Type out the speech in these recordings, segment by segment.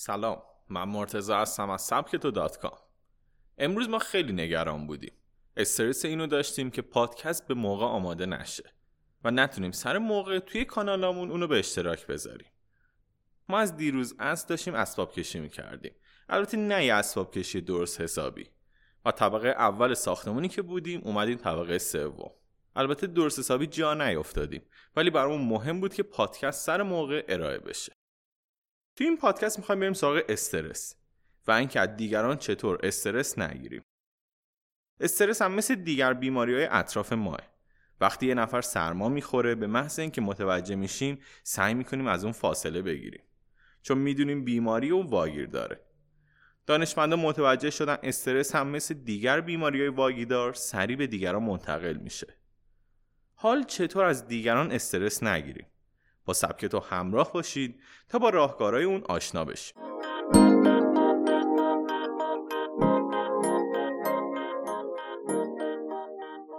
سلام من مرتزا هستم از سبک تو دات کام. امروز ما خیلی نگران بودیم. استرس اینو داشتیم که پادکست به موقع آماده نشه و نتونیم سر موقع توی کانالامون اونو به اشتراک بذاریم. ما از دیروز از داشتیم اسباب کشی می‌کردیم. البته نه یه اسباب کشی درست حسابی. و طبقه اول ساختمونی که بودیم اومدیم طبقه سوم. البته درست حسابی جا نیافتادیم ولی برامون مهم بود که پادکست سر موقع ارائه بشه. توی این پادکست می‌خوایم بریم سراغ استرس و اینکه از دیگران چطور استرس نگیریم. استرس هم مثل دیگر بیماری های اطراف ماه. وقتی یه نفر سرما می‌خوره به محض اینکه متوجه میشیم سعی می‌کنیم از اون فاصله بگیریم. چون می‌دونیم بیماری و واگیر داره دانشمندان متوجه شدن استرس هم مثل دیگر بیماری های واگیردار سریع به دیگران منتقل میشه. حال چطور از دیگران استرس نگیریم؟ با سبک تو همراه باشید تا با راهکارهای اون آشنا بشید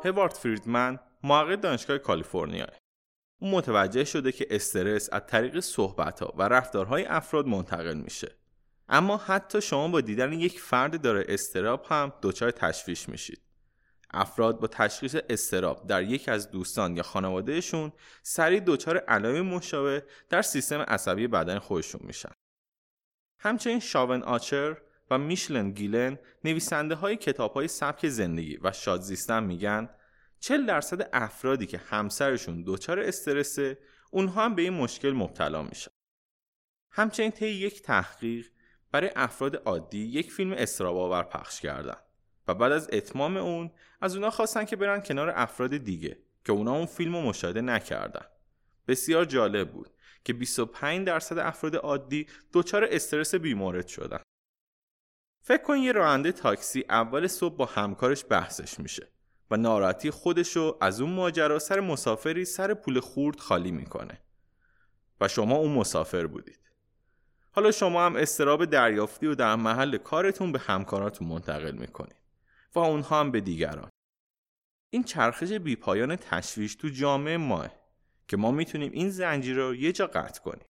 هوارد فریدمن محقق دانشگاه کالیفرنیا اون متوجه شده که استرس از طریق صحبت و رفتارهای افراد منتقل میشه. اما حتی شما با دیدن یک فرد داره استراب هم دچار تشویش میشید. افراد با تشخیص استراب در یکی از دوستان یا خانوادهشون سریع دچار علائم مشابه در سیستم عصبی بدن خودشون میشن. همچنین شاون آچر و میشلن گیلن نویسنده های کتاب های سبک زندگی و شادزیستن میگن 40 درصد افرادی که همسرشون دچار استرسه اونها هم به این مشکل مبتلا میشن. همچنین طی یک تحقیق برای افراد عادی یک فیلم استراب پخش کردن. و بعد از اتمام اون از اونا خواستن که برن کنار افراد دیگه که اونا اون فیلم رو مشاهده نکردن. بسیار جالب بود که 25 درصد افراد عادی دچار استرس بیمورد شدن. فکر کن یه راننده تاکسی اول صبح با همکارش بحثش میشه و ناراحتی خودشو از اون ماجرا سر مسافری سر پول خورد خالی می‌کنه. و شما اون مسافر بودید. حالا شما هم استراب دریافتی و در محل کارتون به همکاراتون منتقل می‌کنید. و اونها هم به دیگران. این چرخش بیپایان تشویش تو جامعه ماه که ما می‌تونیم این زنجیر رو یه جا قطع کنیم.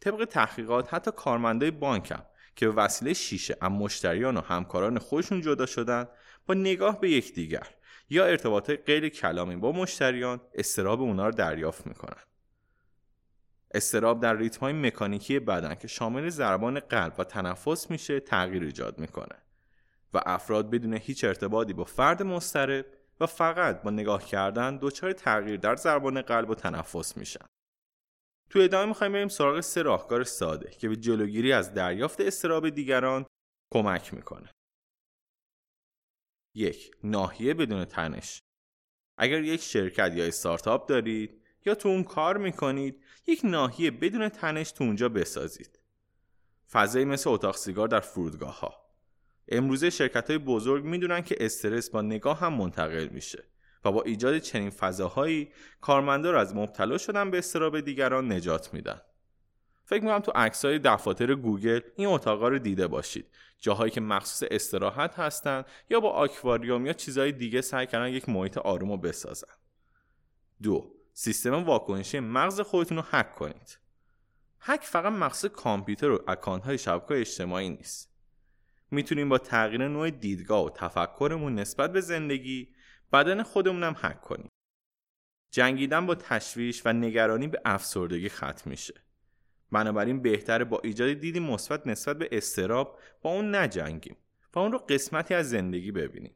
طبق تحقیقات حتی کارمندای بانک هم که به وسیله شیشه از مشتریان و همکاران خودشون جدا شدن با نگاه به یکدیگر یا ارتباط غیر کلامی با مشتریان استراب اونا رو دریافت می‌کنن. استراب در ریتم های مکانیکی بدن که شامل ضربان قلب و تنفس میشه تغییر ایجاد می‌کنه. و افراد بدون هیچ ارتباطی با فرد مضطرب و فقط با نگاه کردن دچار تغییر در زبان قلب و تنفس میشن. تو ادامه می‌خوایم بریم سراغ سه راهکار ساده که به جلوگیری از دریافت استراب دیگران کمک می‌کنه. یک ناحیه بدون تنش اگر یک شرکت یا استارتاپ دارید یا تو اون کار می‌کنید یک ناحیه بدون تنش تو اونجا بسازید. فضایی مثل اتاق سیگار در فرودگاه ها امروزه شرکت های بزرگ می‌دونن که استرس با نگاه هم منتقل میشه و با ایجاد چنین فضاهایی کارمندا رو از مبتلا شدن به استراب دیگران نجات میدن. فکر می‌کنم تو های دفاتر گوگل این اتاقا رو دیده باشید. جاهایی که مخصوص استراحت هستن یا با آکواریوم یا چیزهای دیگه سعی کردن یک محیط آروم رو بسازن. دو سیستم واکنشی مغز خودتون رو هک کنید. هک فقط مخصوص کامپیوتر و اکانت های شبکه اجتماعی نیست. می‌تونیم با تغییر نوع دیدگاه و تفکرمون نسبت به زندگی بدن خودمون هم حک کنیم. جنگیدن با تشویش و نگرانی به افسردگی ختم میشه. بنابراین بهتره با ایجاد دیدی مثبت نسبت به استراب با اون نجنگیم و اون رو قسمتی از زندگی ببینیم.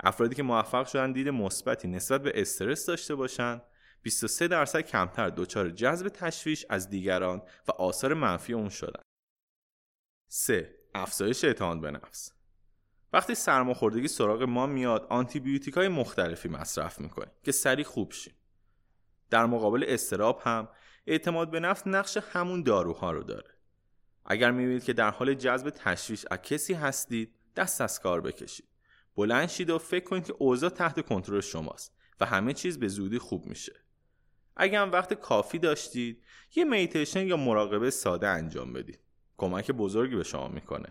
افرادی که موفق شدن دید مثبتی نسبت به استرس داشته باشن 23 درصد کمتر دچار جذب تشویش از دیگران و آثار منفی اون شدن. 3. افزایش اعتماد به نفس. وقتی سرماخوردگی سراغ ما میاد آنتی بیوتیک های مختلفی مصرف می‌کنیم که سریع خوب شیم. در مقابل استراب هم اعتماد به نفس نقش همون داروها رو داره. اگر می‌بینید که در حال جذب تشویش از کسی هستید دست از کار بکشید. بلند شید و فکر کنید که اوضاع تحت کنترل شماست و همه چیز به زودی خوب میشه. اگر هم وقت کافی داشتید یه میتیشن یا مراقبه ساده انجام بدید. کمک بزرگی به شما می‌کنه.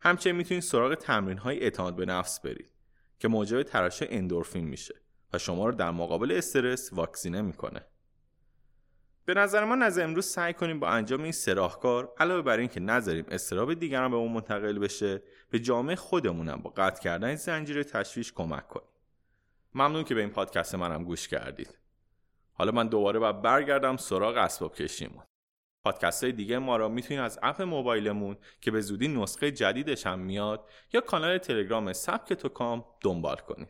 همچنین می‌تونید سراغ تمرین های اعتماد به نفس برید که موجب ترشح اندورفین میشه و شما رو در مقابل استرس واکسینه می‌کنه. به نظر ما نظر امروز سعی کنیم با انجام این سراهکار علاوه بر اینکه نذاریم استراب دیگران به اون منتقل بشه به جامعه خودمونم با قطع کردن زنجیره تشویش کمک کنیم. ممنون که به این پادکست منم گوش کردید. حالا من دوباره باید برگردم سراغ اسباب کشیمون. پادکست های دیگه ما را می‌تونید از اپ موبایلمون که به زودی نسخه جدیدش هم میاد یا کانال تلگرام سبک تو کام دنبال کنید.